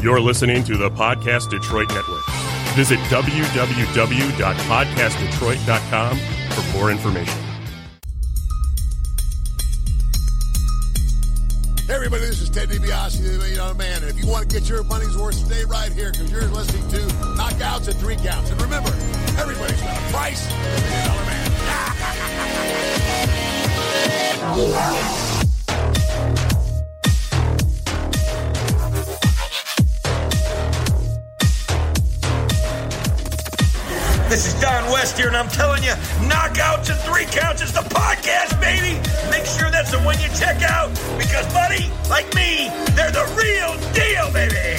You're listening to the Podcast Detroit Network. Visit www.podcastdetroit.com for more information. Hey everybody, this is Ted DiBiase, the Million Dollar Man. And if you want to get your money's worth, stay right here because you're listening to Knockouts and Three Counts. And remember, everybody's got a price. Million Dollar Man. This is Don West here, and I'm telling you, Knockouts and Three Counts is the podcast, baby. Make sure that's the one you check out because, buddy, like me, they're the real deal, baby.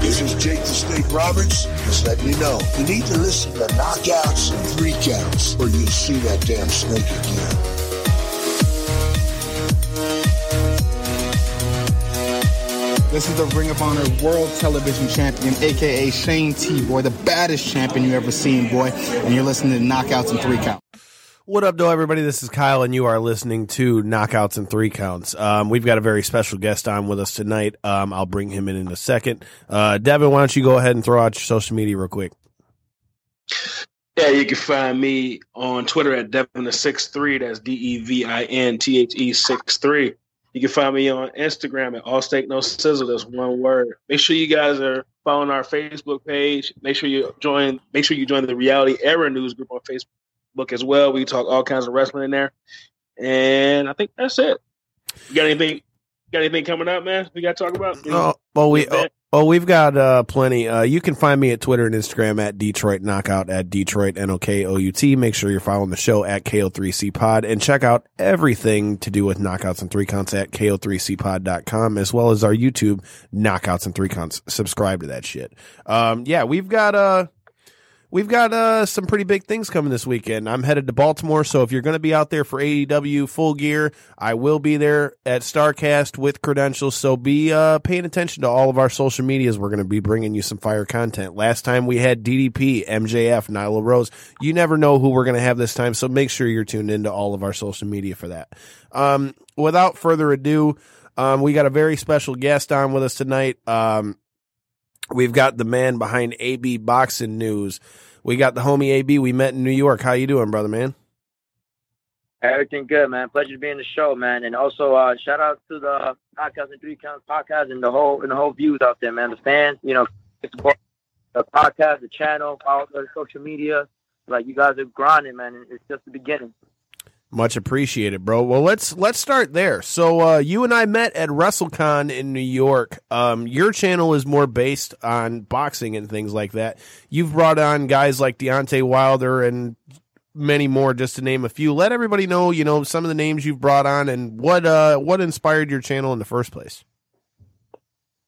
This is Jake the Snake Roberts. Just let me know, you need to listen to Knockouts and Three Counts, or you'll see that damn snake again. This is the Ring of Honor World Television Champion, aka Shane T, boy, the baddest champion you ever seen, boy. And you're listening to Knockouts and Three Count. What up, though, everybody? This is Kyle, and you are listening to Knockouts and Three Counts. Um, we've got a very special guest on with us tonight. Um, I'll bring him in in a second. Uh, Devin, why don't you go ahead and throw out your social media real quick? Yeah, you can find me on Twitter at Devin the six three. That's D E V I N T H E six three. You can find me on Instagram at All Steak No Sizzle. That's one word. Make sure you guys are following our Facebook page. Make sure you join. Make sure you join the Reality Era News group on Facebook as well. We talk all kinds of wrestling in there, and I think that's it. You got anything? Got anything coming up, man? We got to talk about? Oh, well, we oh, oh, we've got uh, plenty. Uh, you can find me at Twitter and Instagram at Detroit Knockout at Detroit N O K O U T. Make sure you're following the show at KO3C Pod and check out everything to do with knockouts and three counts at KO3CPod.com as well as our YouTube knockouts and three counts. Subscribe to that shit. Um, yeah, we've got uh we've got uh, some pretty big things coming this weekend. I'm headed to Baltimore, so if you're going to be out there for AEW full gear, I will be there at Starcast with credentials. So be uh, paying attention to all of our social medias. We're going to be bringing you some fire content. Last time we had DDP, MJF, Nyla Rose. You never know who we're going to have this time, so make sure you're tuned into all of our social media for that. Um, without further ado, um, we got a very special guest on with us tonight. Um, We've got the man behind AB Boxing News. We got the homie AB we met in New York. How you doing, brother man? Everything good, man. Pleasure to be in the show, man. And also uh, shout out to the podcast and three counts podcast and the whole and the whole views out there, man. The fans, you know, support the podcast, the channel, all the social media. Like you guys are grinding, man. It's just the beginning. Much appreciated, bro. Well, let's let's start there. So, uh, you and I met at WrestleCon in New York. Um, your channel is more based on boxing and things like that. You've brought on guys like Deontay Wilder and many more, just to name a few. Let everybody know, you know, some of the names you've brought on and what uh, what inspired your channel in the first place.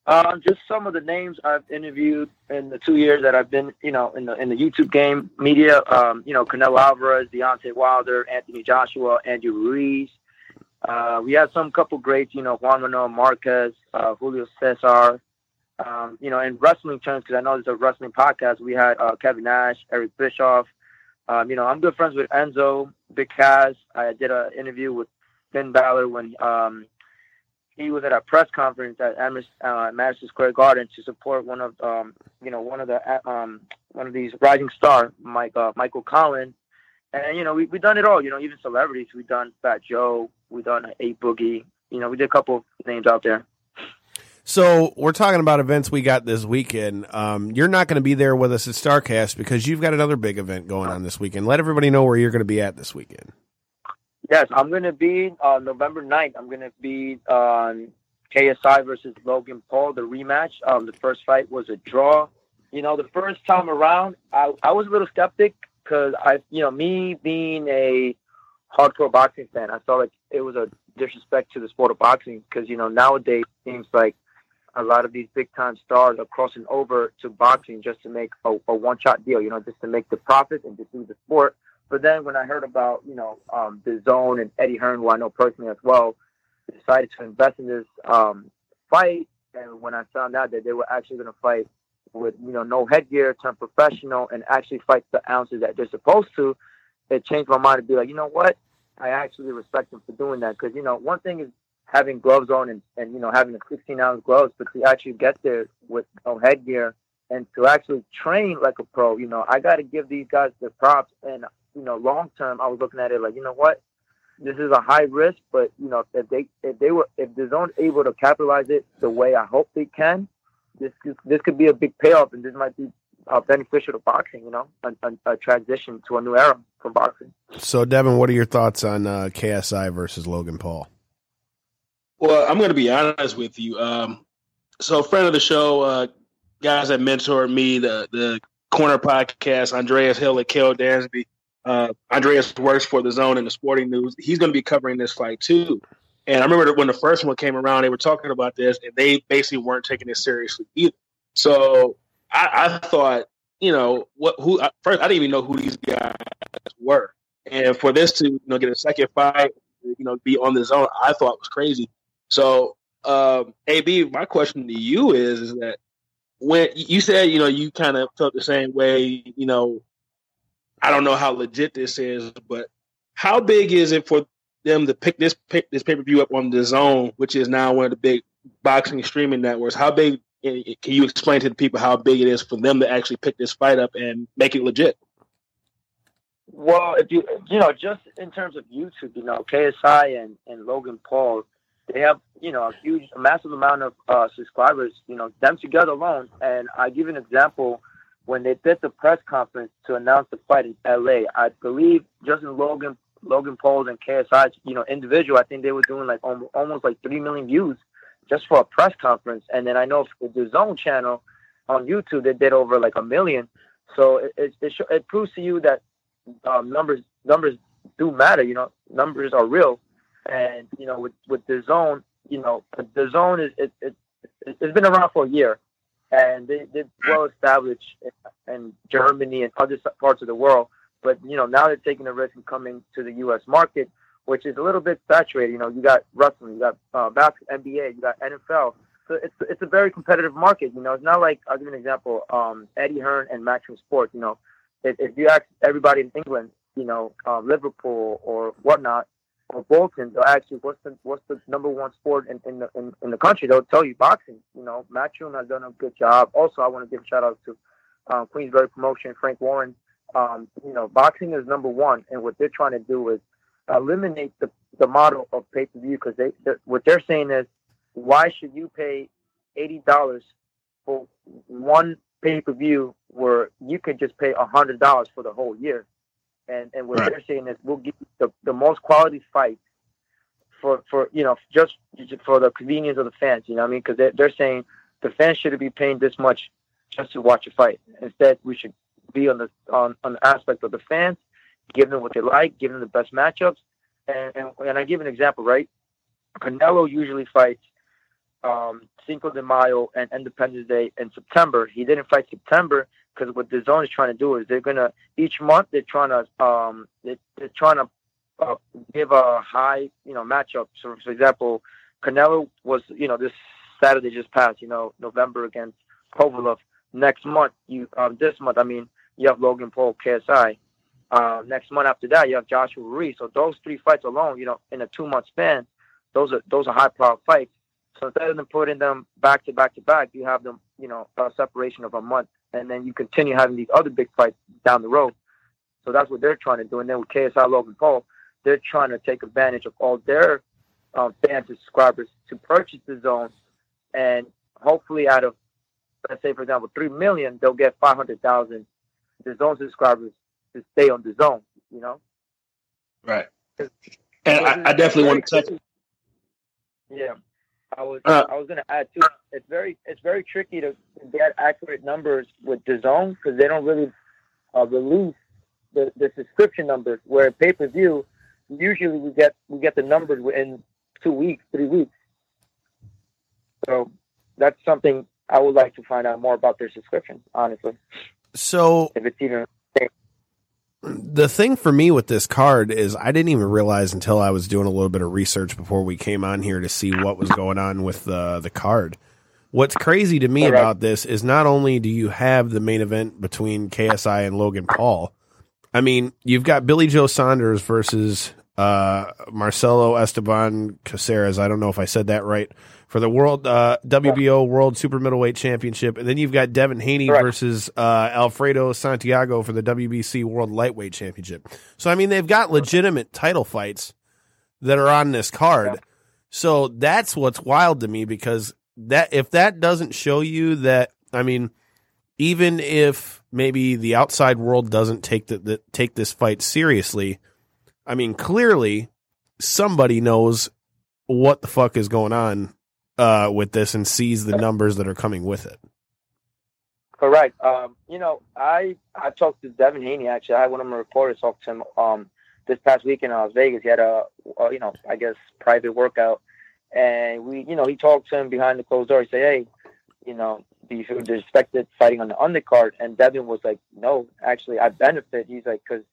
Um, just some of the names I've interviewed in the two years that I've been, you know, in the in the YouTube game media. Um, you know, Canelo Alvarez, Deontay Wilder, Anthony Joshua, Andrew Ruiz. Uh, we had some couple greats, you know, Juan Manuel Marquez, uh, Julio Cesar. Um, you know, in wrestling terms, because I know there's a wrestling podcast, we had uh, Kevin Nash, Eric Bischoff. Um, you know, I'm good friends with Enzo, Big Cass. I did an interview with Finn Balor when um, he was at a press conference at uh, Madison Square Garden to support one of um, you know one of the uh, um, one of these rising star Mike uh, Michael Conlan, and you know we we done it all. You know even celebrities. We done Fat Joe. We done A Boogie. You know we did a couple names out there. So we're talking about events we got this weekend. Um, you're not going to be there with us at Starcast because you've got another big event going on this weekend. Let everybody know where you're going to be at this weekend. Yes, I'm going to be on November 9th. I'm going to be on KSI versus Logan Paul, the rematch. Um, the first fight was a draw. You know, the first time around, I, I was a little skeptic because I, you know, me being a hardcore boxing fan, I felt like it was a disrespect to the sport of boxing because, you know, nowadays it seems like a lot of these big time stars are crossing over to boxing just to make a, a one shot deal, you know, just to make the profit and just do the sport. But then when I heard about, you know, um, DAZN and Eddie Hearn, who I know personally as well, decided to invest in this um, fight. And when I found out that they were actually going to fight with, you know, no headgear, turn professional, and actually fight the ounces that they're supposed to, it changed my mind to be like, you know what? I actually respect him for doing that because you know one thing is having gloves on and, and you know having the 16 ounce gloves, but to actually get there with no headgear and to actually train like a pro, you know, I got to give these guys their props. And you know, long term, I was looking at it like, you know what, this is a high risk, but you know, if they if they were if DAZN able to capitalize it the way I hope they can, this could, this could be a big payoff, and this might be uh, beneficial to boxing. You know, a, a, a, transition to a new era for boxing. So, Devin, what are your thoughts on uh, KSI versus Logan Paul? Well, I'm going to be honest with you. Um, so, friend of the show, uh, guys that mentored me, the the Corner Podcast, Andreas Hale and Kel Dansby. Uh, Andreas works for DAZN and the Sporting News. He's going to be covering this fight too. And I remember when the first one came around, they were talking about this, and they basically weren't taking it seriously either. So I, I thought, you know, what who first I didn't even know who these guys were, and for this to you know get a second fight, you know, be on DAZN, I thought was crazy. So, um, AB, my question to you is, is that when you said, you know, you kind of felt the same way, you know, I don't know how legit this is, but how big is it for them to pick this pick this pay per view up on DAZN, which is now one of the big boxing streaming networks? How big can you explain to the people how big it is for them to actually pick this fight up and make it legit? Well, if you you know, just in terms of YouTube, you know, KSI and, and Logan Paul, they have you know a huge, a massive amount of uh, subscribers. You know, them together alone. And I give an example when they did the press conference to announce the fight in LA. I believe just in Logan Logan Paul and KSI, you know, individual, I think they were doing like almost, like three million views just for a press conference. And then I know DAZN channel on YouTube, they did over like a million. So it it, it, it proves to you that um, numbers numbers do matter. You know, numbers are real. And you know, with with DAZN, you know, DAZN is it, it it's been around for a year, and they they're well established in, Germany and other parts of the world. But you know, now they're taking the risk and coming to the U.S. market which is a little bit saturated. You know, you got wrestling, you got uh, basketball, NBA, you got NFL. So it's it's a very competitive market. You know, it's not like I'll give you an example. Um, Eddie Hearn and Matchroom Sports. You know, if, if you ask everybody in England, you know, uh, Liverpool or whatnot, or Bolton, they'll ask you what's the what's the number one sport in in the in, in the country. They'll tell you boxing. You know, Matchroom has done a good job. Also, I want to give a shout out to uh, Queensberry Promotion, Frank Warren. Um, you know, boxing is number one, and what they're trying to do is eliminate the, the model of pay per view because they what they're saying is why should you pay eighty dollars for one pay per view where you could just pay a hundred dollars for the whole year, and and what right. they're saying is we'll give you the, the most quality fight for for you know just for the convenience of the fans. You know what I mean? Because they're, they're saying the fans shouldn't be paying this much just to watch a fight. Instead, we should be on the on, on the aspect of the fans give them what they like, give them the best matchups. And, and, and I give an example, right? Canelo usually fights um, Cinco de Mayo and Independence Day in September. He didn't fight September because what DAZN is trying to do is they're gonna each month they're trying to um, they, they're trying to uh, give a high you know matchup. So for example, Canelo was you know this Saturday just passed you know November against Kovalev. Next month you um, this month I mean you have Logan Paul KSI. Uh, next month after that, you have Joshua Ruiz. So those three fights alone, you know, in a two month span, those are those are high profile fights. So instead of them putting them back to back to back, you have them, you know, a separation of a month, and then you continue having these other big fights down the road. So that's what they're trying to do. And then with KSI Logan Paul, they're trying to take advantage of all their um, fans and subscribers to purchase DAZN, and hopefully, out of let's say for example three million, they'll get five hundred thousand DAZN subscribers to stay on DAZN, you know? Right. And I, I, definitely want to touch. Yeah. I was uh, I was gonna add too. It's very it's very tricky to get accurate numbers with DAZN because they don't really uh, release the, the subscription numbers. Where pay per view, usually we get we get the numbers within two weeks, three weeks. So that's something I would like to find out more about their subscription. Honestly, so if it's even the thing for me with this card is I didn't even realize until I was doing a little bit of research before we came on here to see what was going on with the the card. What's crazy to me right. about this is not only do you have the main event between KSI and Logan Paul, I mean, you've got Billy Joe Saunders versus uh, Marcelo Esteban Coceres. I don't know if I said that right for the world uh, WBO World Super Middleweight Championship, and then you've got Devin Haney Correct. versus uh, Alfredo Santiago for the WBC World Lightweight Championship. So I mean, they've got legitimate title fights that are on this card. So that's what's wild to me because that if that doesn't show you that, I mean, even if maybe the outside world doesn't take the, the take this fight seriously, I mean, clearly somebody knows what the fuck is going on uh, with this and sees the numbers that are coming with it. Correct. Um, you know, I I talked to Devin Haney actually. I had one of my reporters talk to him um, this past weekend in Las Vegas. He had a, a you know I guess private workout, and we you know he talked to him behind the closed door. He said, hey, you know, feel disrespected fighting on the undercard? And Devin was like, no, actually I benefit. He's like, because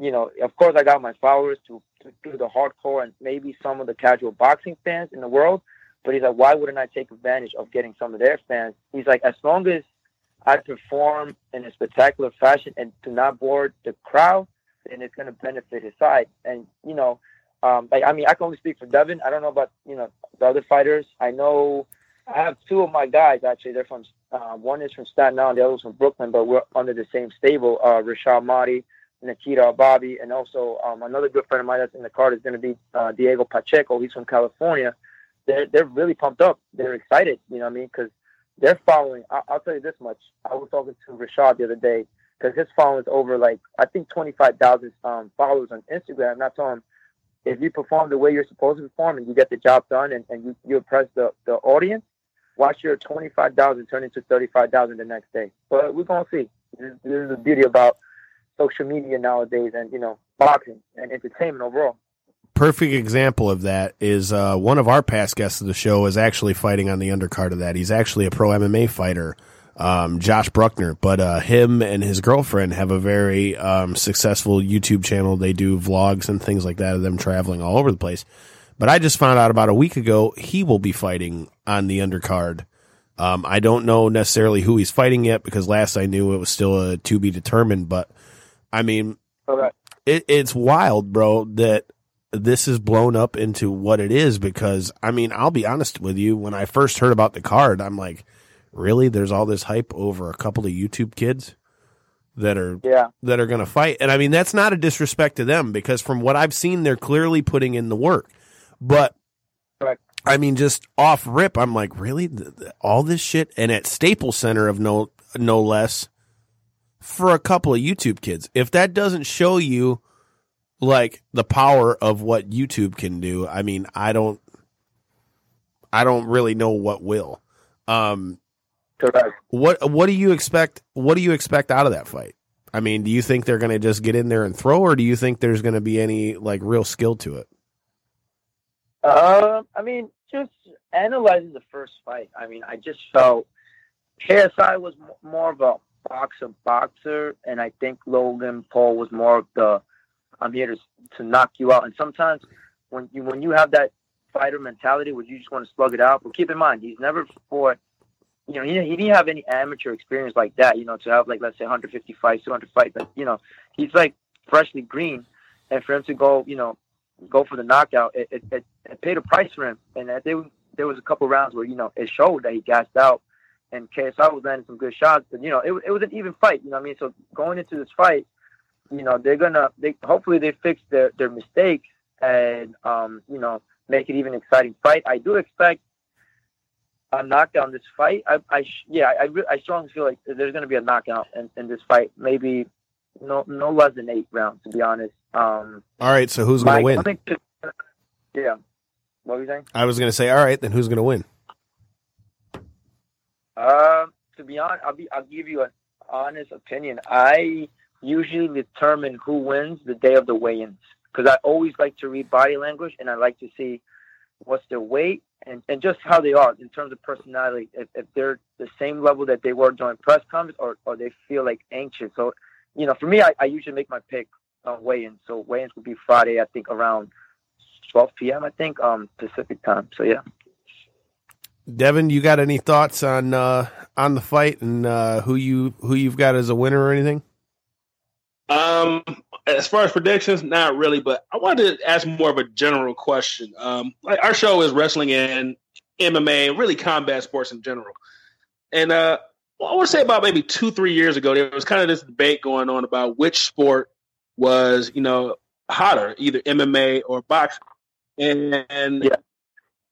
you know, of course I got my followers to, to do the hardcore and maybe some of the casual boxing fans in the world. But he's like, why wouldn't I take advantage of getting some of their fans? He's like, as long as I perform in a spectacular fashion and do not bore the crowd, then it's going to benefit his side. And you know, um, like I mean, I can only speak for Devin. I don't know about you know the other fighters. I know I have two of my guys actually. They're from uh, one is from Staten Island, the other was from Brooklyn, but we're under the same stable. Uh, Rashad Mahdi, Nikita Ababiy, and also um, another good friend of mine that's in the card is going to be uh, Diego Pacheco. He's from California. They're they're really pumped up. They're excited. You know what I mean? Because they're following. I, I'll tell you this much. I was talking to Rashad the other day because his following is over like I think twenty five thousand um, followers on Instagram. And I told him if you perform the way you're supposed to perform and you get the job done and, and you, you impress the, the audience, watch your twenty five thousand turn into thirty five thousand the next day. But we're gonna see. This, this is the beauty about social media nowadays and you know boxing and entertainment overall. Perfect example of that is uh, one of our past guests of the show is actually fighting on the undercard of that. He's actually a pro MMA fighter, um, Josh Bruckner. But uh, him and his girlfriend have a very um, successful YouTube channel. They do vlogs and things like that of them traveling all over the place. But I just found out about a week ago he will be fighting on the undercard. Um, I don't know necessarily who he's fighting yet because last I knew it was still a to be determined. But I mean, it, it's wild, bro, that this is blown up into what it is because I mean, I'll be honest with you, when I first heard about the card, I'm like, really? There's all this hype over a couple of YouTube kids that are Yeah. that are going to fight. And I mean, that's not a disrespect to them because from what I've seen, they're clearly putting in the work. But Correct. I mean, just off rip, I'm like, really? All this shit? And at Staples Center of no, no less for a couple of YouTube kids. If that doesn't show you like the power of what YouTube can do, I mean, I don't, I don't really know what will. Um, Correct. what what do you expect? What do you expect out of that fight? I mean, do you think they're going to just get in there and throw, or do you think there's going to be any like real skill to it? Um, I mean, just analyzing the first fight. I mean, I just felt KSI was more of a boxer boxer, and I think Logan Paul was more of the I'm here to to knock you out. And sometimes when you when you have that fighter mentality where you just want to slug it out, but keep in mind he's never fought. You know, he, he didn't have any amateur experience like that. You know, to have like let's say 150 fights, 200 fights. But you know, he's like freshly green, and for him to go, you know, go for the knockout, it, it, it, it paid a price for him. And I think there was a couple rounds where you know it showed that he gassed out, and KSI was landing some good shots. But you know, it, it was an even fight. You know what I mean? So going into this fight, you know, they're gonna they hopefully they fix their their mistakes and um, you know make it even exciting fight. I do expect a knockout in this fight. I, I yeah, I I strongly feel like there's gonna be a knockout in, in this fight. Maybe no no less than eight rounds to be honest. Um, All right, so who's going to win? I think yeah. What were you saying? I was going to say, all right, then who's going to win? Um, to be honest, I'll be I'll give you an honest opinion. I usually determine who wins the day of the weigh-ins because I always like to read body language and I like to see what's their weight and, and just how they are in terms of personality. If, if they're the same level that they were during press conference or, or they feel like anxious. So, you know, for me, I, I usually make my pick on weigh-ins. So weigh-ins would be Friday, I think around 12 p.m. I think um Pacific time. So yeah. Devin, you got any thoughts on uh, on the fight and uh, who you who you've got as a winner or anything? Um, as far as predictions, not really, but I wanted to ask more of a general question. Um, like our show is wrestling and MMA and really combat sports in general. And uh, well, I want to say about maybe two, three years ago, there was kind of this debate going on about which sport was, you know, hotter, either MMA or boxing. And, and Yeah.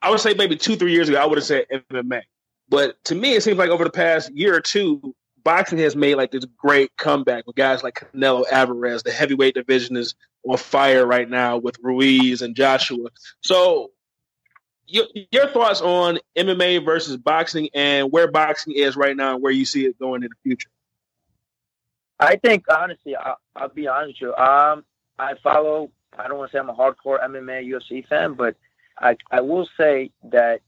I would say maybe two, three years ago, I would have said MMA. But to me, it seems like over the past year or two, boxing has made like this great comeback with guys like Canelo Alvarez. The heavyweight division is on fire right now with Ruiz and Joshua. So, your, your thoughts on MMA versus boxing and where boxing is right now and where you see it going in the future? I think honestly, I, I'll be honest with you. Um, I follow. I don't want to say I'm a hardcore MMA UFC fan, but I I will say that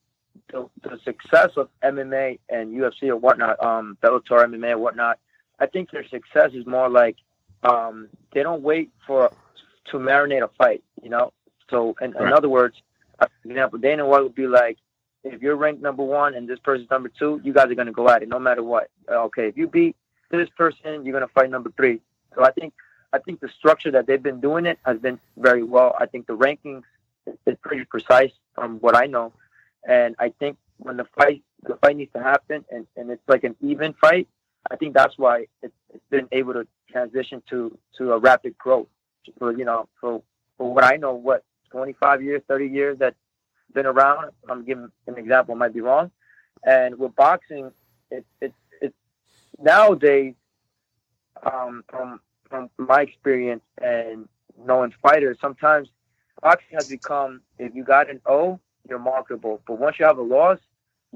the, the success of MMA and UFC or whatnot, um, Bellator MMA or whatnot, I think their success is more like um, they don't wait for to marinate a fight. You know, so in, in other words, uh, for example, Dana White would be like, if you're ranked number one and this person's number two, you guys are going to go at it no matter what. Uh, Okay, if you beat this person, you're going to fight number three. So I think I think the structure that they've been doing it has been very well. I think the rankings is pretty precise from what I know, and I think when the fight the fight needs to happen and, and it's like an even fight, I think that's why it's, it's been able to transition to to a rapid growth. For you know, for for what I know, what 25 years, 30 years that's been around. I'm giving an example, might be wrong. And with boxing, it's it's it's nowadays um, from from my experience and knowing fighters, sometimes boxing has become if you got an O, you're marketable. But once you have a loss,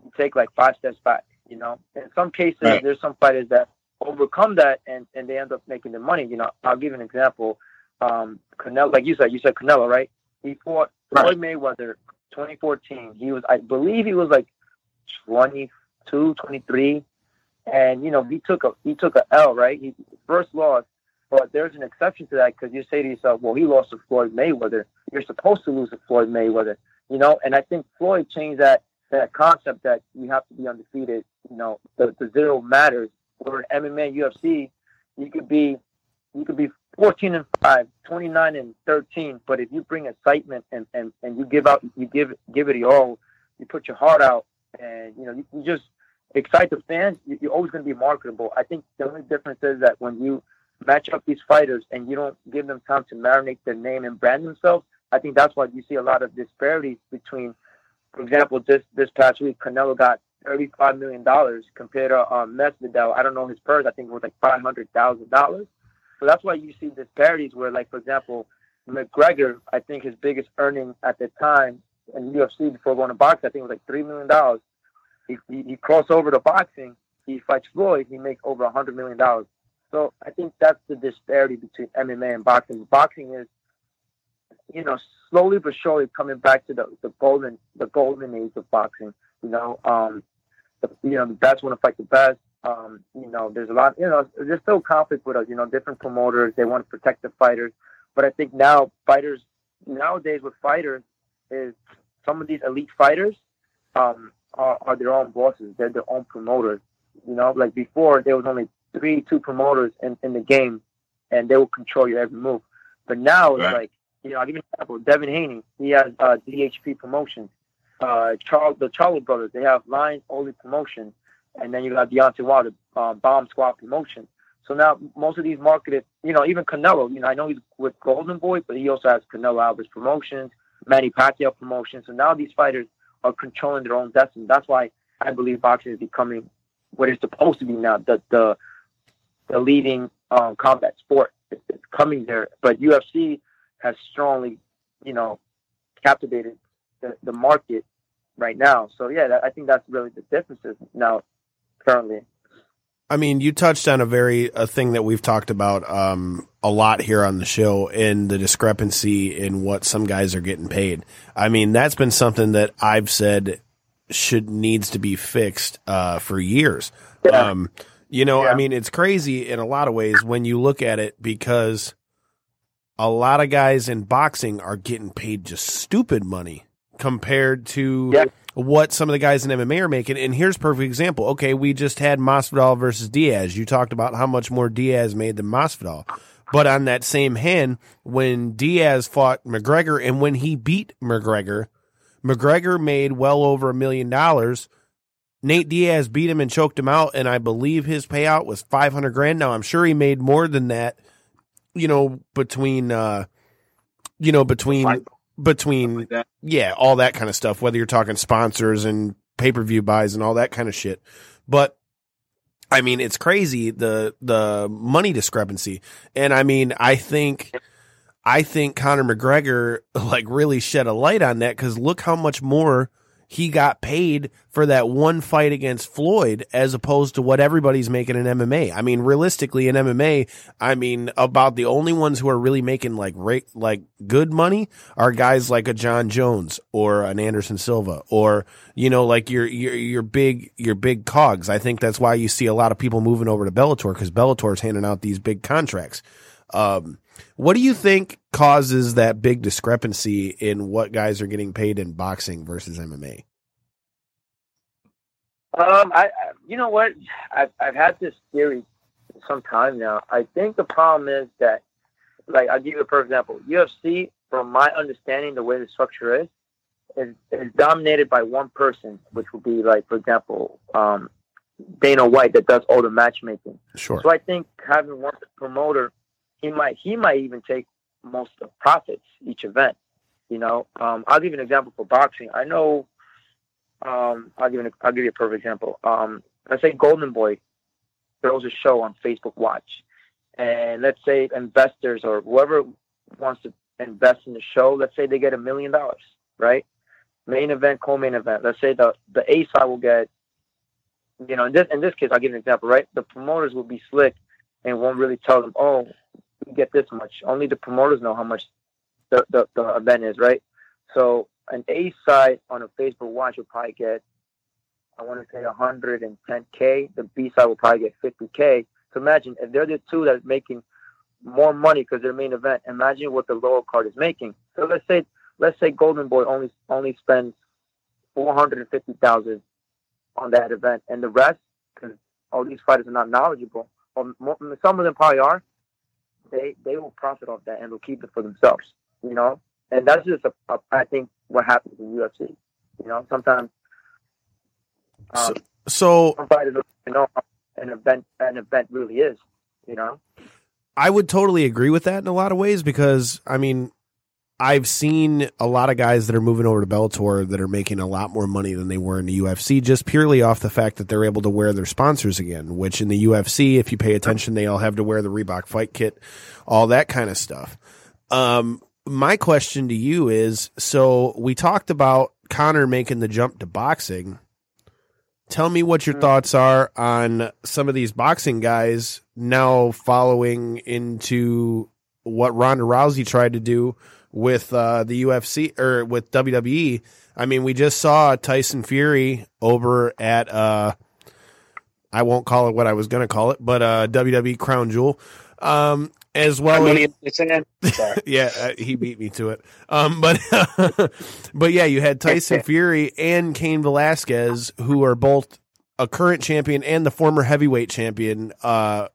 you take like five steps back. You know, in some cases, Right. there's some fighters that overcome that and and they end up making the money. You know, I'll give an example. Um, Canelo, like you said, you said Canelo, right? He fought Floyd Mayweather 2014. He was, I believe, he was like 22, 23, and you know he took a he took a L, right? He first loss, but there's an exception to that because you say to yourself, well, he lost to Floyd Mayweather. You're supposed to lose to Floyd Mayweather, you know. And I think Floyd changed that that concept that you have to be undefeated. You know, the, the zero matters. Where in MMA, UFC, you could be you could be 14 and 5, 29 and 13, but if you bring excitement and, and, and you give out, you give give it your all, you put your heart out, and you know you, you just excite the fans. you- You're always going to be marketable. I think the only difference is that when you match up these fighters and you don't give them time to marinate their name and brand themselves, I think that's why you see a lot of disparities between, for example, this this past week, Canelo got thirty-five million dollars compared to um. I don't know his purse. I think it was like five hundred thousand dollars. So that's why you see disparities where, like, for example, McGregor, I think his biggest earning at the time in UFC before going to boxing, I think it was like three million dollars. He, he he crossed over to boxing. He fights Floyd. He makes over a hundred million dollars. So I think that's the disparity between MMA and boxing. Boxing is, you know, slowly but surely coming back to the, the golden the golden age of boxing. You know, um, the, you know the best want to fight the best. Um, you know, there's a lot. You know, there's still conflict with us. You know, different promoters they want to protect the fighters, but I think now fighters nowadays with fighters is some of these elite fighters um, are, are their own bosses. They're their own promoters. You know, like before there was only three, two promoters in, in the game, and they will control your every move. But now it's like, you know, I'll give you an example. Devin Haney, he has uh, DHP Promotions. Uh, Charles, the Charlo brothers, they have Lions Only Promotion, and then you got Deontay Wilder, uh, Bomb Squad Promotion. So now most of these marketed, you know, even Canelo, you know, I know he's with Golden Boy, but he also has Canelo Alvarez Promotions, Manny Pacquiao Promotions. So now these fighters are controlling their own destiny. That's why I believe boxing is becoming what it's supposed to be now. The the the leading um, combat sport. It's coming there, but UFC has strongly, you know, captivated the, the market right now. So yeah, that, I think that's really the differences now currently. I mean, you touched on a very a thing that we've talked about um, a lot here on the show, in the discrepancy in what some guys are getting paid. I mean, that's been something that I've said should needs to be fixed uh, for years. Yeah. Um, you know, I mean, it's crazy in a lot of ways when you look at it because a lot of guys in boxing are getting paid just stupid money compared to Yeah. what some of the guys in MMA are making. And here's a perfect example. Okay, we just had Masvidal versus Diaz. You talked about how much more Diaz made than Masvidal. But on that same hand, when Diaz fought McGregor and when he beat McGregor, McGregor made well over a million dollars. Nate Diaz beat him and choked him out, and I believe his payout was five hundred grand. Now I'm sure he made more than that, you know, between uh you know, between between Like yeah, all that kind of stuff, whether you're talking sponsors and pay per view buys and all that kind of shit. But I mean, it's crazy the the money discrepancy, and I mean, I think I think Conor McGregor like really shed a light on that because look how much more he got paid for that one fight against Floyd as opposed to what everybody's making in MMA. I mean, realistically in MMA, I mean, about the only ones who are really making like rate, like good money are guys like a Jon Jones or an Anderson Silva or you know like your your your big your big cogs. I think that's why you see a lot of people moving over to Bellator because Bellator's handing out these big contracts. Um, what do you think causes that big discrepancy in what guys are getting paid in boxing versus MMA? Um, I, you know what? I've I've had this theory for some time now. I think the problem is that, like, I'll give you a perfect example. UFC, from my understanding, the way the structure is, is is dominated by one person, which would be like, for example, um, Dana White that does all the matchmaking. Sure. So I think having one promoter, he might he might even take most of profits each event. You know, um, I'll give you an example for boxing. I know. Um, I'll give an, I'll give you a perfect example. Um, let's say Golden Boy throws a show on Facebook Watch, and let's say investors or whoever wants to invest in the show, let's say they get a million dollars, right? Main event, co-main event. Let's say the the A side will get you know, in this in this case, I'll give an example, right? The promoters will be slick and won't really tell them, oh, get this much. Only the promoters know how much the, the, the event is, right? So an A side on a Facebook watch will probably get, I want to say 110K. The B side will probably get 50K. So imagine if they're the two that are making more money because they're main event, imagine what the lower card is making. So let's say, let's say Golden Boy only, only spends 450,000 on that event, and the rest, because all these fighters are not knowledgeable, or some of them probably are, they they will profit off that and will keep it for themselves, you know. And that's just a, a I think what happens in UFC. You know, sometimes um, So don't even know an event an event really is. You know. I would totally agree with that in a lot of ways because I mean, I've seen a lot of guys that are moving over to Bellator that are making a lot more money than they were in the UFC just purely off the fact that they're able to wear their sponsors again, which in the UFC, if you pay attention, they all have to wear the Reebok fight kit, all that kind of stuff. Um, my question to you is, so we talked about Conor making the jump to boxing. Tell me what your thoughts are on some of these boxing guys now following into what Ronda Rousey tried to do with uh, the UFC or with WWE. I mean, we just saw Tyson Fury over at uh, I won't call it what I was going to call it, but uh, WWE Crown Jewel. Um, as well as yeah, uh, he beat me to it. Um, but but yeah, you had Tyson Fury and Cain Velasquez, who are both a current champion and the former heavyweight champion uh,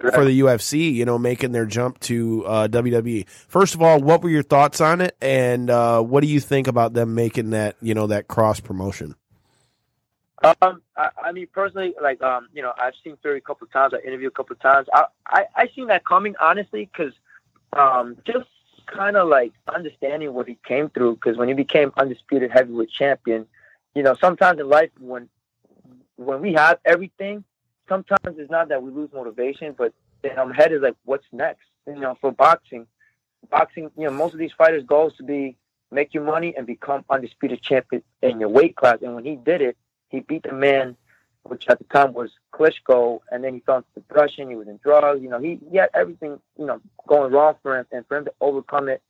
for the UFC. You know, making their jump to uh, WWE. First of all, what were your thoughts on it, and uh, what do you think about them making that you know that cross promotion? Um, I, I mean, personally, like, um, you know, I've seen Fury a couple of times. I interviewed a couple of times. I, I, I seen that coming, honestly, because, um, just kind of like understanding what he came through. Because when he became undisputed heavyweight champion, you know, sometimes in life when, when we have everything, sometimes it's not that we lose motivation, but in our head is like, what's next? You know, for boxing, boxing, you know, most of these fighters' goals to be make your money and become undisputed champion in your weight class. And when he did it, he beat the man, which at the time was Klitschko, and then he fell into depression. He was in drugs. You know, he, he had everything, you know, going wrong for him, and for him to overcome it,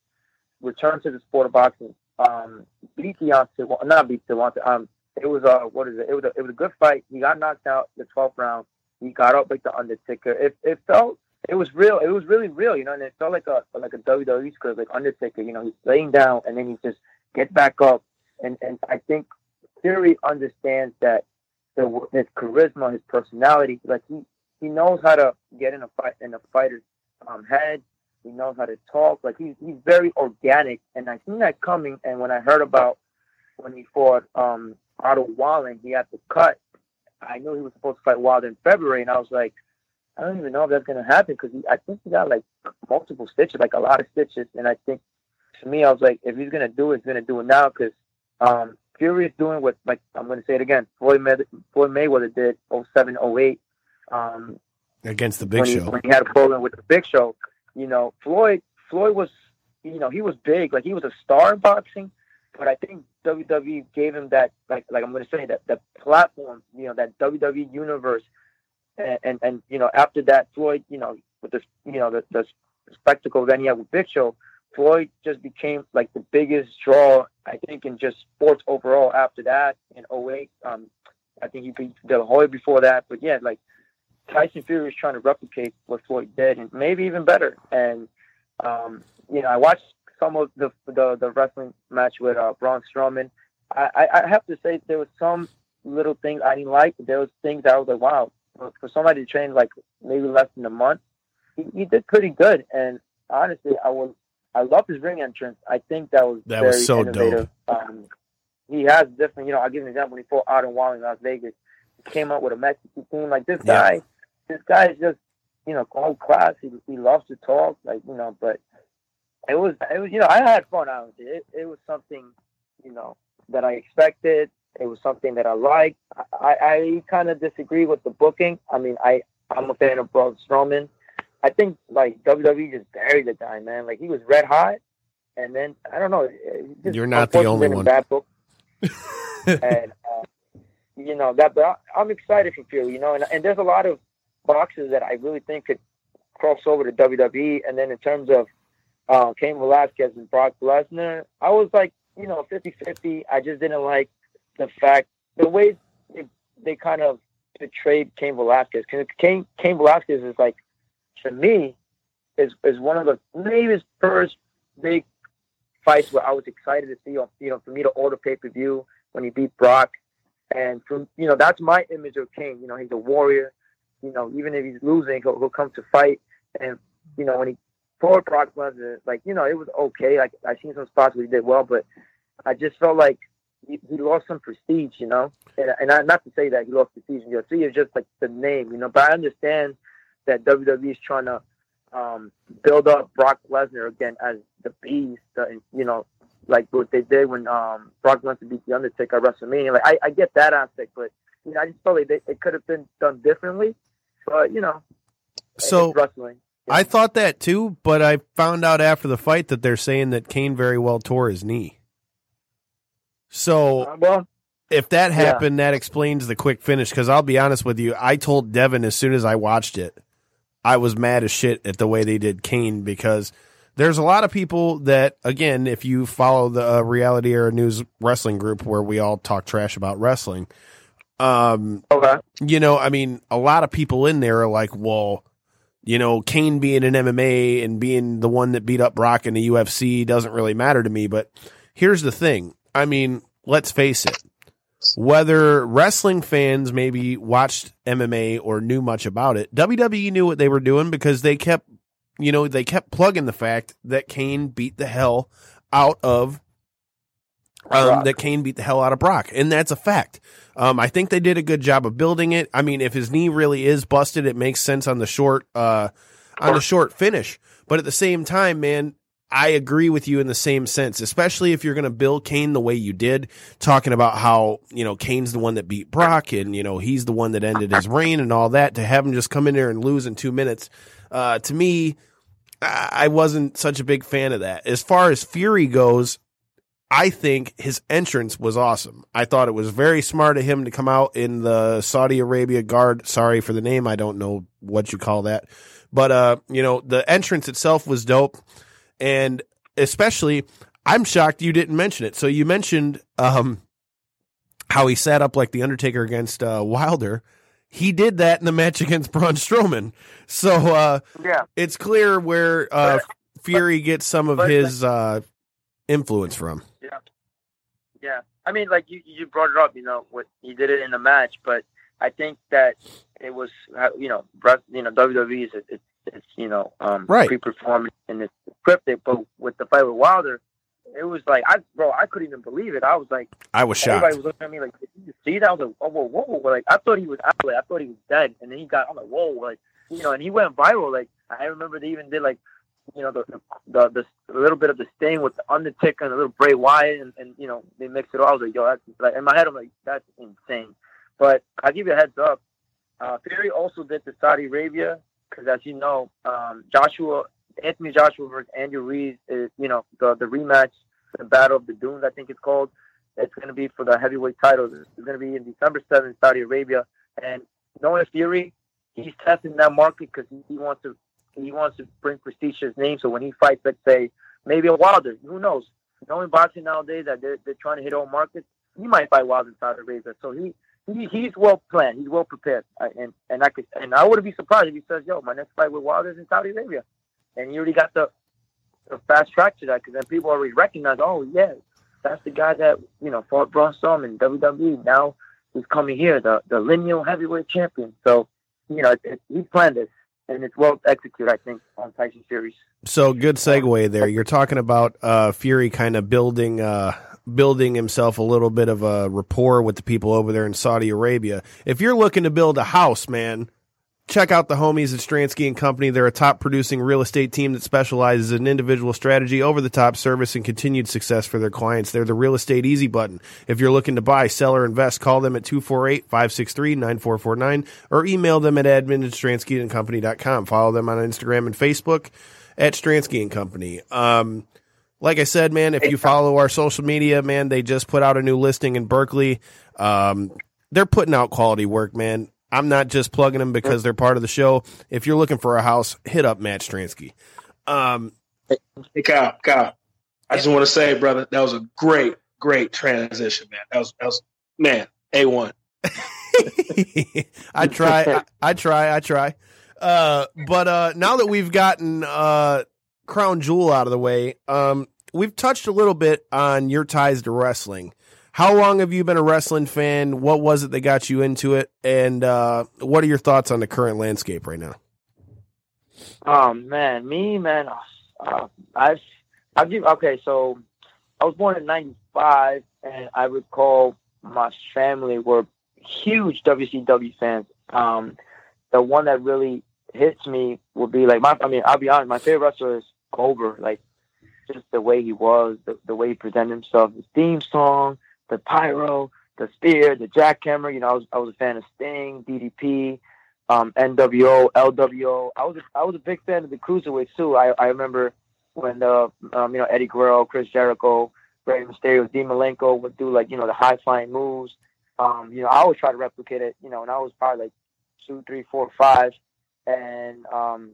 return to the sport of boxing, um, beat Deontay, well, not beat Deontay, um, it was a what is it? It was a, it was a good fight. He got knocked out the 12th round. He got up like the Undertaker. It it felt it was real. It was really real, you know, and it felt like a like a WWE script, like Undertaker. You know, he's laying down and then he just get back up, and and I think Fury understands that the, his charisma, his personality, like he he knows how to get in a fight in a fighter's um, head. He knows how to talk. Like he's he's very organic, and I seen that coming. And when I heard about when he fought um, Otto Wallin, he had to cut. I knew he was supposed to fight Wilder in February, and I was like, I don't even know if that's gonna happen because I think he got like multiple stitches, like a lot of stitches. And I think to me, I was like, if he's gonna do it, he's gonna do it now because um, Fury is doing what, like I'm gonna say it again, Floyd, May- Floyd Mayweather did 07, 08, um, against the Big when, Show. He, when he had a problem with the Big Show. You know, Floyd Floyd was, you know, he was big, like he was a star in boxing, but I think WWE gave him that, like, like I'm gonna say that that platform, you know, that WWE universe, and and, and you know, after that, Floyd, you know, with this, you know, the, the spectacle that he had with Big Show. Floyd just became like the biggest draw, I think, in just sports overall after that in 08. Um, I think he beat De La Hoya before that. But yeah, like Tyson Fury is trying to replicate what Floyd did and maybe even better. And, um, you know, I watched some of the the, the wrestling match with uh, Braun Strowman. I, I, I have to say there was some little things I didn't like. There was things that I was like, wow, for, for somebody to train like maybe less than a month, he, he did pretty good. And honestly, I was I love his ring entrance. I think that was That very was so innovative. Um, he has different, you know. I'll give an example. When he fought Otto Wallin in Las Vegas, he came up with a Mexican team. Like this Yeah. guy, this guy is just, you know, gold class. He he loves to talk, like you know. But it was, it was, you know, I had fun. Honestly, it it was something, you know, that I expected. It was something that I liked. I I, I kind of disagree with the booking. I mean, I I'm a fan of Braun Strowman. I think like WWE just buried the guy, man. Like he was red hot, and then I don't know. You're not the only unfortunately been in one. Bad book. and uh, you know that, but I- I'm excited for Fury. You know, and, and there's a lot of boxes that I really think could cross over to WWE. And then in terms of uh, Cain Velasquez and Brock Lesnar, I was like, you know, 50-50. I just didn't like the fact the way they, they kind of betrayed Cain Velasquez. Cain, Cain Velasquez is like to me is is one of the maybe his first big fights where I was excited to see. You know, for me to order pay per view when he beat Brock, and from you know that's my image of King. You know, he's a warrior. You know, even if he's losing, he'll, he'll come to fight. And you know, when he fought Brock Lesnar, like you know, it was okay. Like I seen some spots where he did well, but I just felt like he, he lost some prestige. You know, and, and I, not to say that he lost prestige in UFC, it's just like the name. You know, but I understand that WWE is trying to um, build up Brock Lesnar again as the beast. The, you know, like what they did when um, Brock Lesnar beat the Undertaker at WrestleMania. Like I, I get that aspect, but you know, I just felt like they, it could have been done differently. But you know, So it's I thought that too, but I found out after the fight that they're saying that Cain very well tore his knee. So Uh, well, if that Yeah. happened, that explains the quick finish. Because I'll be honest with you, I told Devin as soon as I watched it, I was mad as shit at the way they did Cain because there's a lot of people that, again, if you follow the uh, Reality Era News wrestling group where we all talk trash about wrestling, um, okay. you know, I mean, a lot of people in there are like, well, you know, Cain being an MMA and being the one that beat up Brock in the UFC doesn't really matter to me. But here's the thing. I mean, let's face it. Whether wrestling fans maybe watched MMA or knew much about it, WWE knew what they were doing because they kept, you know, they kept plugging the fact that Cain beat the hell out of um, that Cain beat the hell out of Brock, and that's a fact. Um, I think they did a good job of building it. I mean, if his knee really is busted, it makes sense on the short, uh, on the short finish. But at the same time, man, I agree with you in the same sense, especially if you're going to build Cain the way you did, talking about how, you know, Cain's the one that beat Brock and, you know, he's the one that ended his reign and all that to have him just come in there and lose in two minutes. Uh, to me, I I wasn't such a big fan of that. As far as Fury goes, I think his entrance was awesome. I thought it was very smart of him to come out in the Saudi Arabia guard. Sorry for the name. I don't know what you call that. But, uh, you know, the entrance itself was dope. And especially, I'm shocked you didn't mention it. So you mentioned, um, how he sat up like the Undertaker against, uh, Wilder. He did that in the match against Braun Strowman. So, uh, Yeah. it's clear where, uh, Fury gets some of his, uh, influence from. Yeah, yeah. I mean, like you, you brought it up. You know, what he did it in the match, but I think that it was, uh, you know, you know, WWE is it's it's you know um, Right. pre-performance and it's scripted. But with the fight with Wilder, it was like I bro, I couldn't even believe it. I was like, I was shocked. everybody was looking at me like, did you see that? I was like, oh whoa, whoa, like I thought he was out, like, I thought he was dead, and then he got, I'm like, whoa, like you know, and he went viral. Like I remember they even did like. You know the the the, little bit of the sting with the Undertaker and a little Bray Wyatt and, and you know they mix it all. I was like, yo, that's like in my head I'm like, that's insane. But I'll give you a heads up. Uh, Fury also did the Saudi Arabia because, as you know, um, Joshua Anthony Joshua versus Andy Ruiz is you know the the rematch, the Battle of the Dunes, I think it's called. It's going to be for the heavyweight title. It's going to be in December seventh, Saudi Arabia. And knowing Fury, he's testing that market because he wants to he wants to bring his name. So when he fights, let's say maybe a Wilder, who knows? Knowing boxing nowadays that they're they're trying to hit all markets, he might fight Wilder in Saudi Arabia. So he he, he's well planned. He's well prepared, I, and and I could and I wouldn't be surprised if he says, "Yo, my next fight with Wilder's in Saudi Arabia," and he already got the, the fast track to that because then people already recognize, "Oh yeah, that's the guy that you know fought Braun Strowman in WWE. Now he's coming here, the the lineal heavyweight champion." So you know, he planned this, and it's well executed, I think, on Tyson Fury's. So good segue there. You're talking about uh, Fury kind of building uh, building himself a little bit of a rapport with the people over there in Saudi Arabia. If you're looking to build a house, man, check out the homies at Stransky and Company. They're a top producing real estate team that specializes in individual strategy, over the top service, and continued success for their clients. They're the real estate easy button. If you're looking to buy, sell, or invest, call them at 248 563 9449 or email them at admin at stranskyandcompany.com. Follow them on Instagram and Facebook at Stransky and Company. Um, like I said, man, if you follow our social media, man, they just put out a new listing in Berkeley. Um, they're putting out quality work, man. I'm not just plugging them because they're part of the show. If you're looking for a house, hit up Matt Stransky. Um, Hey, Kyle, Kyle. I just want to say, brother, that was a great, great transition, man. That was, that was, man, a one. I try, I, I try, I try. Uh, but uh, now that we've gotten uh, Crown Jewel out of the way, um, we've touched a little bit on your ties to wrestling. How long have you been a wrestling fan? What was it that got you into it? And uh, what are your thoughts on the current landscape right now? Oh man, me man, uh, I've I've give okay. So I was born in '95, and I recall my family were huge WCW fans. Um, the one that really hits me would be like my. I mean, I'll be honest. My favorite wrestler is Goldberg. Like just the way he was, the, the way he presented himself, his theme song, the pyro, the spear, the jackhammer. You know, I was I was a fan of Sting, DDP um, NWO, LWO. I was a, I was a big fan of the cruiserweights too. I, I remember when uh, um, you know Eddie Guerrero, Chris Jericho, Rey Mysterio, Dean Malenko would do like you know the high flying moves. Um, you know, I always try to replicate it. You know, and I was probably like two, three, four, five, and um,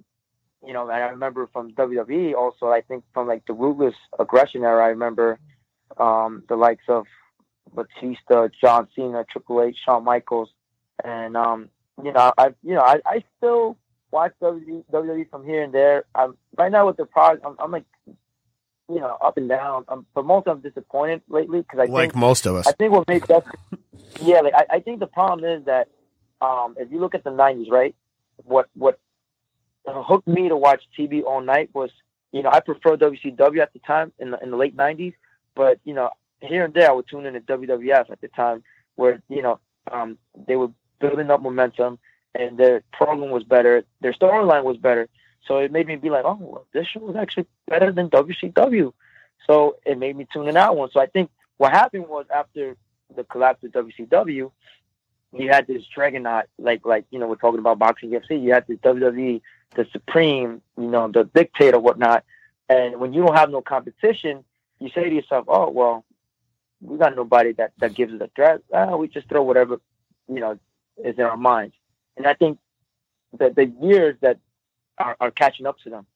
you know, and I remember from WWE also. I think from like the ruthless aggression era, I remember um, the likes of Batista, John Cena, Triple H, Shawn Michaels, and um, you know, I you know, I, I still watch WWE, WWE from here and there. I'm right now with the product. I'm, I'm like, you know, up and down. Um, but most I'm disappointed lately because I Like think most of us. I think what makes us, yeah, like I, I think the problem is that um, if you look at the '90s, right, what what hooked me to watch TV all night was you know I prefer WCW at the time in the in the late '90s, but you know here and there I would tune in to WWF at the time where you know um, they were building up momentum and their program was better, their storyline was better. So it made me be like, oh, well, this show was actually better than WCW. So it made me tune in that one. So I think what happened was after the collapse of WCW, you had this Dragonaut, like like you know we're talking about boxing UFC. You had the WWE, the Supreme, you know the Dictator, whatnot. And when you don't have no competition, you say to yourself, oh well, we got nobody that that gives us a threat. Ah, we just throw whatever you know is in our minds. And I think that the years that are, are catching up to them,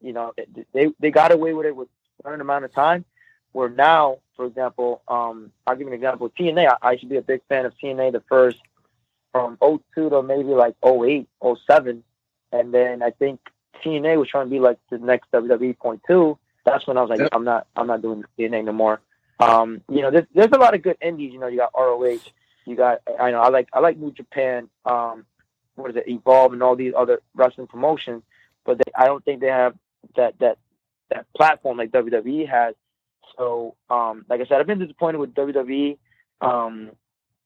you know, they they got away with it with a certain amount of time. Where now, for example, um, I'll give you an example. TNA, I, I should be a big fan of TNA the first from 02 to maybe like 08, 07. And then I think TNA was trying to be like the next WWE point two. That's when I was like, Yep. I'm not, I'm not doing TNA no more. Um, you know, there's, there's a lot of good indies. You know, you got ROH, you got, I know, I like, I like New Japan. Um, what is it, Evolve, and all these other wrestling promotions. but they, I don't think they have that that that platform like WWE has. So, um, like I said, I've been disappointed with WWE. Um,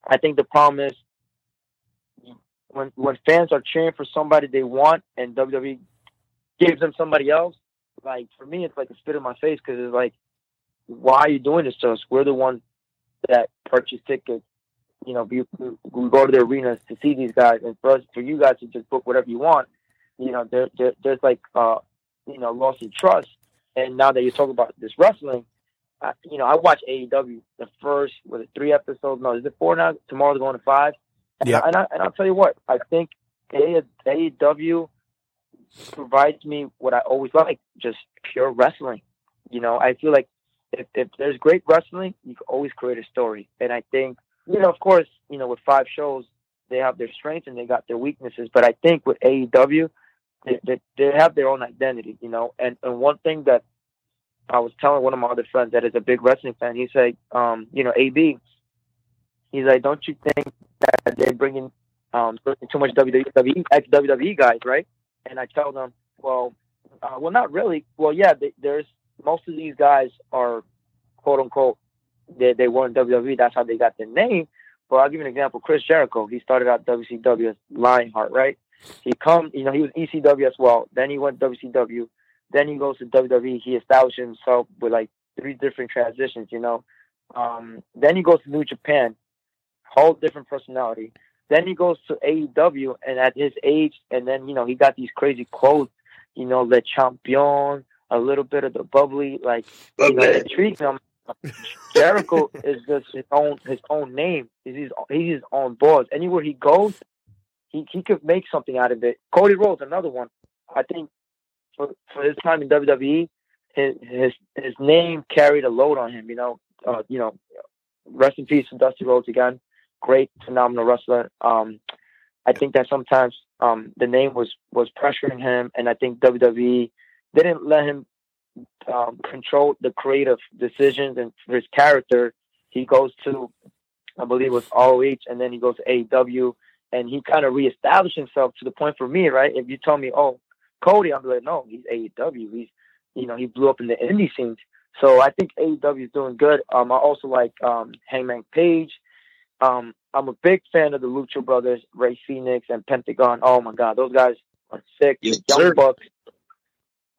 I think the problem is when when fans are cheering for somebody they want and WWE gives them somebody else. Like for me, it's like a spit in my face because it's like, why are you doing this to us? We're the ones that purchase tickets. You know, we, we go to the arenas to see these guys, and for us, for you guys to just book whatever you want, you know, there, there there's like, uh, you know, loss of trust. And now that you talk about this wrestling, I, you know, I watch AEW. The first was it three episodes? No, is it four now? Tomorrow's going to five. And, Yeah. I, and, I, and I'll tell you what, I think AEW provides me what I always like, just pure wrestling. You know, I feel like if, if there's great wrestling, you can always create a story. And I think, you know, of course, you know, with five shows, they have their strengths and they got their weaknesses. But I think with AEW, they, they, they have their own identity, you know. And, and one thing that I was telling one of my other friends that is a big wrestling fan, he said, um, you know, AB, he's like, don't you think that they're bringing um, too much WWE, ex WWE guys, right? And I tell them, well, uh, well, not really. Well, yeah, they, there's most of these guys are quote unquote they they were in WWE. That's how they got their name. But I'll give you an example. Chris Jericho, he started out WCW as Lionheart, right? He come, you know, he was ECW as well. Then he went WCW. Then he goes to WWE. He established himself with like three different transitions, you know. Um, then he goes to New Japan, whole different personality. Then he goes to AEW, and at his age, and then you know he got these crazy quotes, you know, Le Champion, a little bit of the bubbly, like you know, treats him. Jericho is just his own his own name. He's his, he's his own boss. Anywhere he goes, he he could make something out of it. Cody Rhodes, another one. I think for for his time in WWE, his his his name carried a load on him. You know, uh, you know, rest in peace to Dusty Rhodes again. Great, phenomenal wrestler. Um, I think that sometimes um, the name was was pressuring him, and I think WWE didn't let him um, control the creative decisions and for his character. He goes to, I believe it was ROH, and then he goes to AEW, and he kind of reestablished himself to the point for me, right? If you tell me, oh, Cody, I'm like, no, he's AEW. He's, you know, he blew up in the indie scenes. So I think AEW is doing good. Um, I also like um, Hangman Page. Um, I'm a big fan of the Lucha Brothers, Rey Fenix and Pentagon. Oh my God, those guys are sick. Yes, Young sir. Bucks.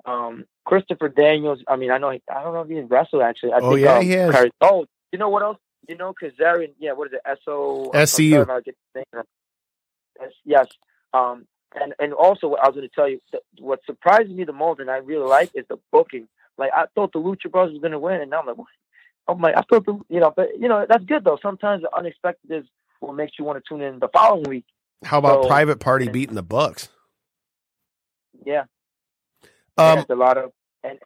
Um, Christopher Daniels. I mean, I know. He, I don't know if he's wrestled actually. I Oh, think, yeah, um, he has. Car- oh, you know what else? You know, Kazarian. Yeah, what is it? S O SCU. I'm sorry, I get the name wrong. Yes. Um, and and also, what I was going to tell you, what surprises me the most, and I really like, is the booking. Like I thought the Lucha Brothers was going to win, and now I'm like, what? I'm like, I thought the, you know, but you know, that's good though. Sometimes the unexpected is what makes you want to tune in the following week. How about So- Private Party beating the Bucks? Yeah. Um, There's a lot of and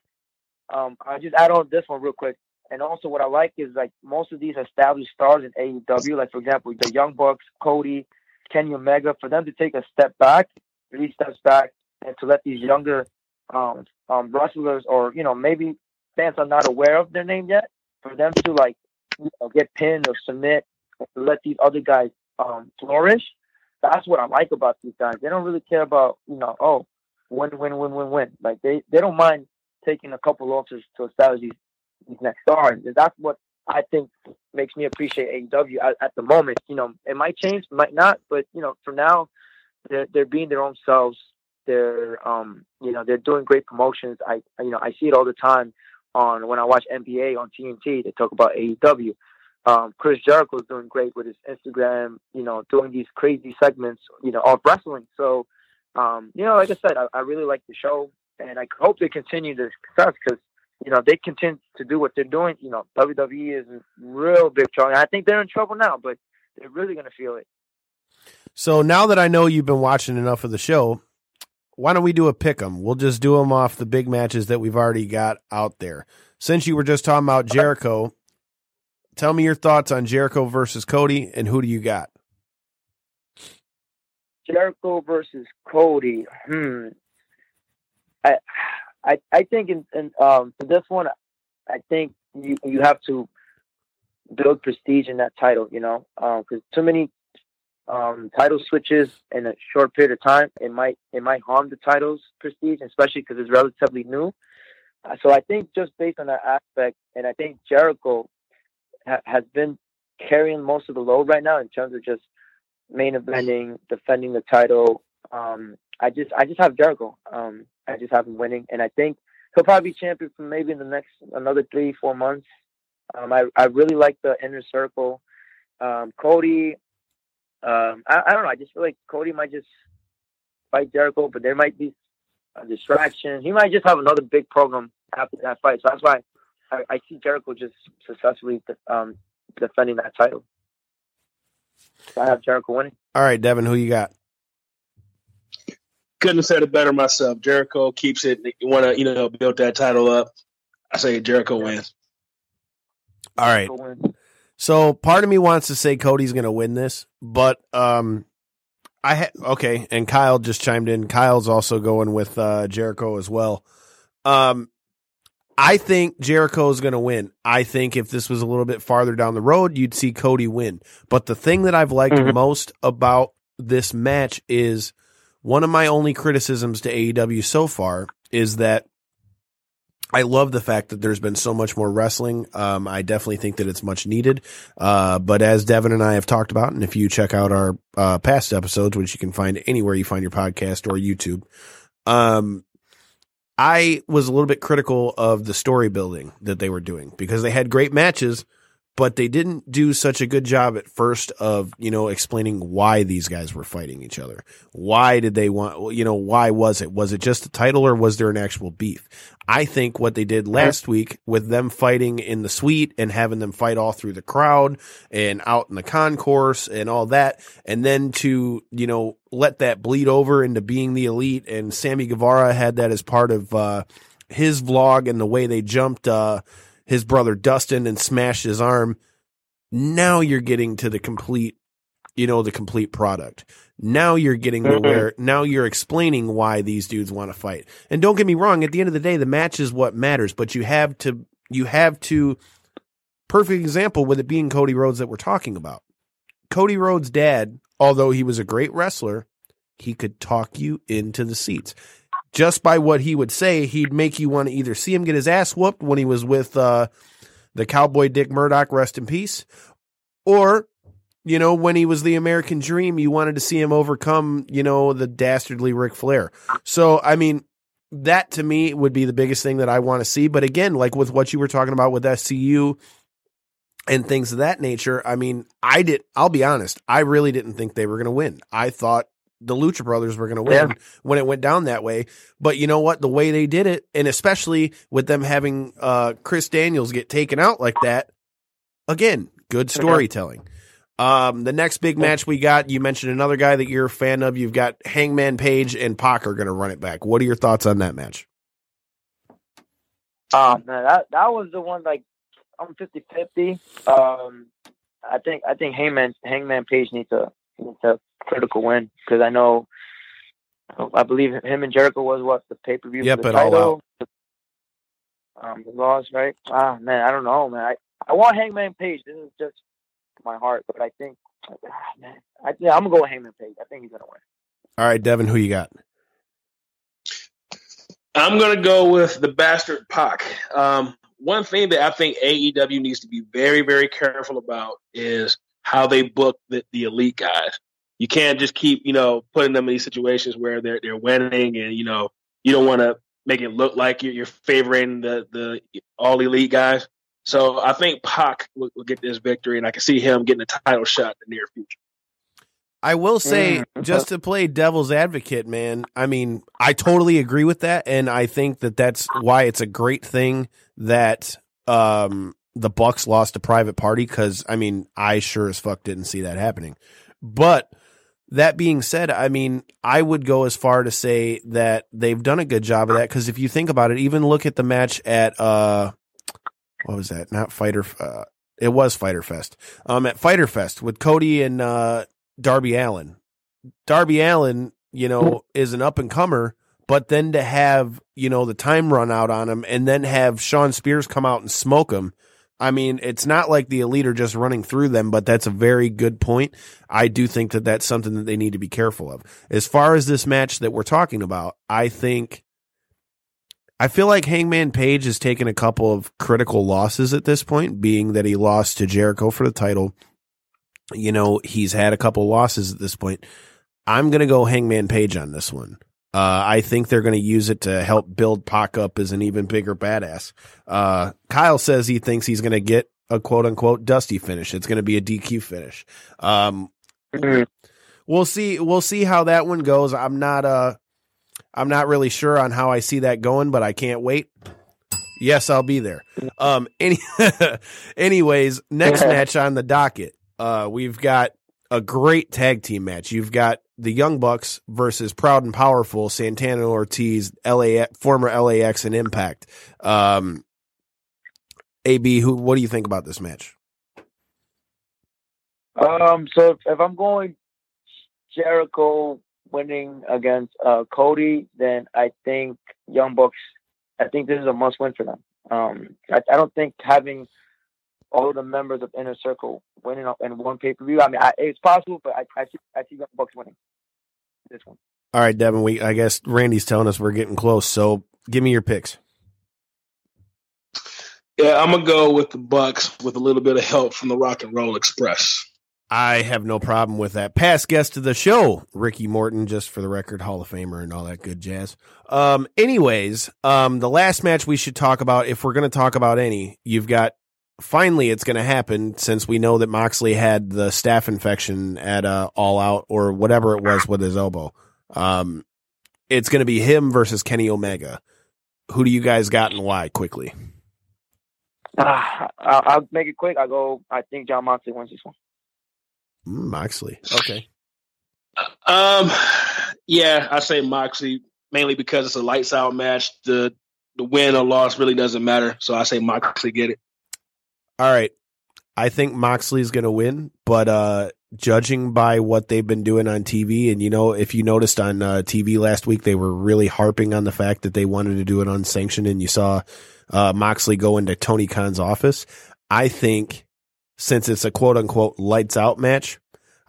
um I just add on this one real quick. And also what I like is like most of these established stars in AEW, like for example the Young Bucks, Cody, Kenny Omega, for them to take a step back, three steps back, and to let these younger um um wrestlers or you know maybe fans are not aware of their name yet, for them to like you know, get pinned or submit, to let these other guys um flourish. That's what I like about these guys. They don't really care about you know oh win, win, win, win, win. Like they, they don't mind taking a couple losses to establish these, these next stars. And that's what I think makes me appreciate AEW at, at the moment. You know, it might change, might not, but you know, for now, they're they're being their own selves. They're um, you know, they're doing great promotions. I you know, I see it all the time on when I watch NBA on TNT. They talk about AEW. Um, Chris Jericho is doing great with his Instagram. You know, doing these crazy segments. You know, of wrestling. So um, you know, like I said, I, I really like the show, and I hope they continue the success because you know they continue to do what they're doing. You know, WWE is real big trouble. I think they're in trouble now, but they're really going to feel it. So now that I know you've been watching enough of the show, why don't we do a pick 'em? We'll just do them off the big matches that we've already got out there. Since you were just talking about Jericho, tell me your thoughts on Jericho versus Cody, and who do you got? Jericho versus Cody. Hmm. I, I, I think in, in um for this one, I think you you have to build prestige in that title. You know, because too many um, title switches in a short period of time, it might it might harm the title's prestige, especially because it's relatively new. Uh, so I think just based on that aspect, and I think Jericho ha- has been carrying most of the load right now in terms of just main eventing, defending the title. Um, I just I just have Jericho. Um, I just have him winning, and I think he'll probably be champion for maybe in the next another three four months. Um, I I really like the inner circle. Um, Cody, um, I, I don't know. I just feel like Cody might just fight Jericho, but there might be a distraction. He might just have another big program after that fight. So that's why I, I see Jericho just successfully um, defending that title. So I have Jericho winning. All right, Devin, who you got? Couldn't have said it better myself. Jericho keeps it. You want to you know build that title up? I say Jericho wins. All right. So part of me wants to say Cody's going to win this, but um, I ha- okay. And Kyle just chimed in. Kyle's also going with uh, Jericho as well. Um, I think Jericho is going to win. I think if this was a little bit farther down the road, you'd see Cody win. But the thing that I've liked Mhm. most about this match is one of my only criticisms to AEW so far is that I love the fact that there's been so much more wrestling. Um, I definitely think that it's much needed. Uh, but as Devin and I have talked about, and if you check out our uh, past episodes, which you can find anywhere you find your podcast or YouTube, um, I was a little bit critical of the story building that they were doing because they had great matches, but they didn't do such a good job at first of, you know, explaining why these guys were fighting each other. Why did they want, you know, why was it? Was it just a title or was there an actual beef? I think what they did last week with them fighting in the suite and having them fight all through the crowd and out in the concourse and all that, and then to, you know, let that bleed over into being the elite. And Sammy Guevara had that as part of, uh, his vlog and the way they jumped, uh, his brother Dustin and smashed his arm. Now you're getting to the complete, you know, the complete product. Now you're getting to where mm-hmm. now you're explaining why these dudes want to fight. And don't get me wrong, at the end of the day, the match is what matters, but you have to, you have to, perfect example with it being Cody Rhodes that we're talking about. Cody Rhodes' dad, although he was a great wrestler, he could talk you into the seats. Just by what he would say, he'd make you want to either see him get his ass whooped when he was with uh, the cowboy Dick Murdoch, rest in peace, or you know, when he was the American Dream, you wanted to see him overcome, you know, the dastardly Ric Flair. So, I mean, that to me would be the biggest thing that I want to see. But again, like with what you were talking about with SCU and things of that nature, I mean, I did, I'll be honest, I really didn't think they were going to win. I thought the Lucha Brothers were going to win Yeah. when it went down that way. But you know what? The way they did it, and especially with them having uh, Chris Daniels get taken out like that, again, good storytelling. Um, the next big match we got, you mentioned another guy that you're a fan of. You've got Hangman Page and Pac are going to run it back. What are your thoughts on that match? Oh man, that that was the one like I'm 50-50. Um, I think I think Hangman Hangman Page needs a needs a critical win because I know I believe him and Jericho was what the pay per view Yep, but it the All title. Um, the loss, right? Ah man, I don't know, man. I, I want Hangman Page. This is just my heart, but I think ah, man, I, yeah, I'm gonna go with Hangman Page. I think he's gonna win. All right, Devin, who you got? I'm gonna go with the bastard Pac. Um, one thing that I think AEW needs to be very, very careful about is how they book the, the elite guys. You can't just keep, you know, putting them in these situations where they're they're winning, and you know, you don't want to make it look like you're, you're favoring the the all elite guys. So I think Pac will, will get this victory, and I can see him getting a title shot in the near future. I will say, Mm. just to play devil's advocate, man, I mean, I totally agree with that. And I think that that's why it's a great thing that um, the Bucks lost a private party because, I mean, I sure as fuck didn't see that happening. But that being said, I mean, I would go as far to say that they've done a good job of that because if you think about it, even look at the match at, uh, what was that? Not Fighter, uh, it was Fyter Fest. Um, at Fyter Fest with Cody and, uh, Darby Allin. Darby Allin, you know, is an up and comer, but then to have, you know, the time run out on him and then have Shawn Spears come out and smoke him, I mean, it's not like the elite are just running through them, but that's a very good point. I do think that that's something that they need to be careful of. As far as this match that we're talking about, I think I feel like Hangman Page has taken a couple of critical losses at this point, being that he lost to Jericho for the title. You know, he's had a couple losses at this point. I'm going to go Hangman Page on this one. Uh, I think they're going to use it to help build Pac up as an even bigger badass. Uh, Kyle says he thinks he's going to get a quote unquote dusty finish. It's going to be a DQ finish. Um, we'll see. We'll see how that one goes. I'm not. Uh, I'm not really sure on how I see that going, but I can't wait. Yes, I'll be there. Um. Any. anyways, next match on the docket. Uh, we've got a great tag team match. You've got the Young Bucks versus Proud and Powerful, Santana Ortiz, LA, former LAX and Impact. Um, AB, who, what do you think about this match? Um, so if, if I'm going Jericho winning against uh, Cody, then I think Young Bucks. I think this is a must win for them. Um, I, I don't think having all the members of Inner Circle winning in one pay per view. I mean, I, it's possible, but I, I see I see Young Bucks winning this one. All right, Devin. We I guess Randy's telling us we're getting close. So give me your picks. Yeah, I'm gonna go with the Bucks with a little bit of help from the Rock and Roll Express. I have no problem with that. Past guest of the show, Ricky Morton, just for the record, Hall of Famer and all that good jazz. Um, anyways, um, the last match we should talk about, if we're going to talk about any, you've got finally it's going to happen since we know that Moxley had the staph infection at uh, All Out or whatever it was with his elbow. Um, it's going to be him versus Kenny Omega. Who do you guys got and why? Quickly. Uh, I'll, I'll make it quick. I go. I think Jon Moxley wins this one. Mm, Moxley. Okay. Um, yeah, I say Moxley mainly because it's a lights out match. The the win or loss really doesn't matter. So I say Moxley get it. All right. I think Moxley's going to win, but uh, judging by what they've been doing on TV, and you know, if you noticed on uh, TV last week, they were really harping on the fact that they wanted to do it unsanctioned, and you saw uh, Moxley go into Tony Khan's office. I think since it's a quote unquote lights out match,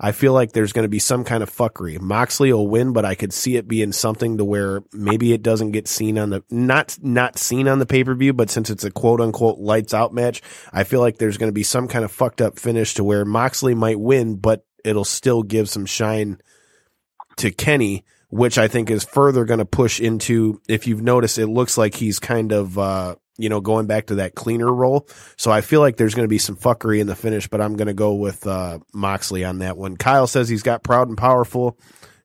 I feel like there's going to be some kind of fuckery. Moxley will win, but I could see it being something to where maybe it doesn't get seen on the not not seen on the pay per view, but since it's a quote unquote lights out match, I feel like there's going to be some kind of fucked up finish to where Moxley might win, but it'll still give some shine to Kenny, which I think is further going to push into. If you've noticed, it looks like he's kind of. uh you know, going back to that cleaner role. So I feel like there's going to be some fuckery in the finish, but I'm going to go with uh, Moxley on that one. Kyle says he's got proud and powerful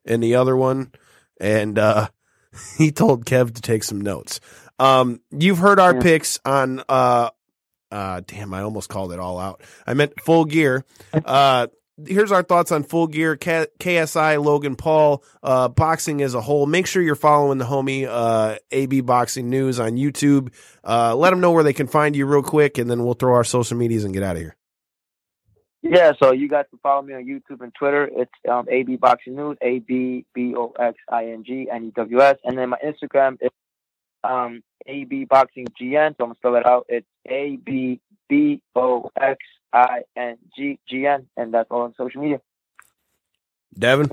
in the other one, and uh, he told Kev to take some notes. Um, you've heard our picks on. Uh, uh, damn, I almost called it all out. I meant full gear. Uh, here's our thoughts on full gear K- ksi logan paul uh, boxing as a whole make sure you're following the homie uh, ab boxing news on youtube uh, let them know where they can find you real quick and then we'll throw our social medias and get out of here Yeah, so you guys can follow me on YouTube and Twitter. It's um, AB Boxing News, A B B O X I N G N E W S, and then my Instagram is um, AB Boxing GN. So I'm gonna spell it out. It's A B B O X I N G G N, and that's all on social media. devin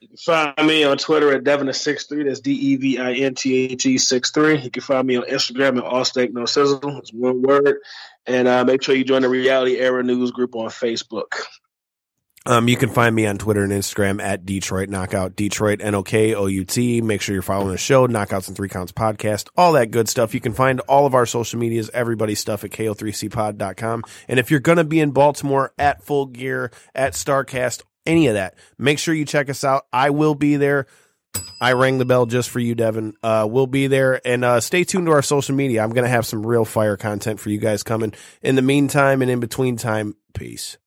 You can find me on Twitter at Devin63. That's D E V I N T H E 63. You can find me on Instagram at All Steak No Sizzle. It's one word. And uh, make sure you join the Reality Era News group on Facebook. Um, you can find me on twitter and instagram at detroit knockout detroit n-o-k-o-u-t make sure you're following the show knockouts and three counts podcast all that good stuff you can find all of our social medias everybody's stuff at ko3cpod.com and if you're going to be in baltimore at full gear at starcast any of that make sure you check us out i will be there I rang the bell just for you, Devin. Uh, we'll be there and uh, stay tuned to our social media. I'm going to have some real fire content for you guys coming. In the meantime and in between time, peace.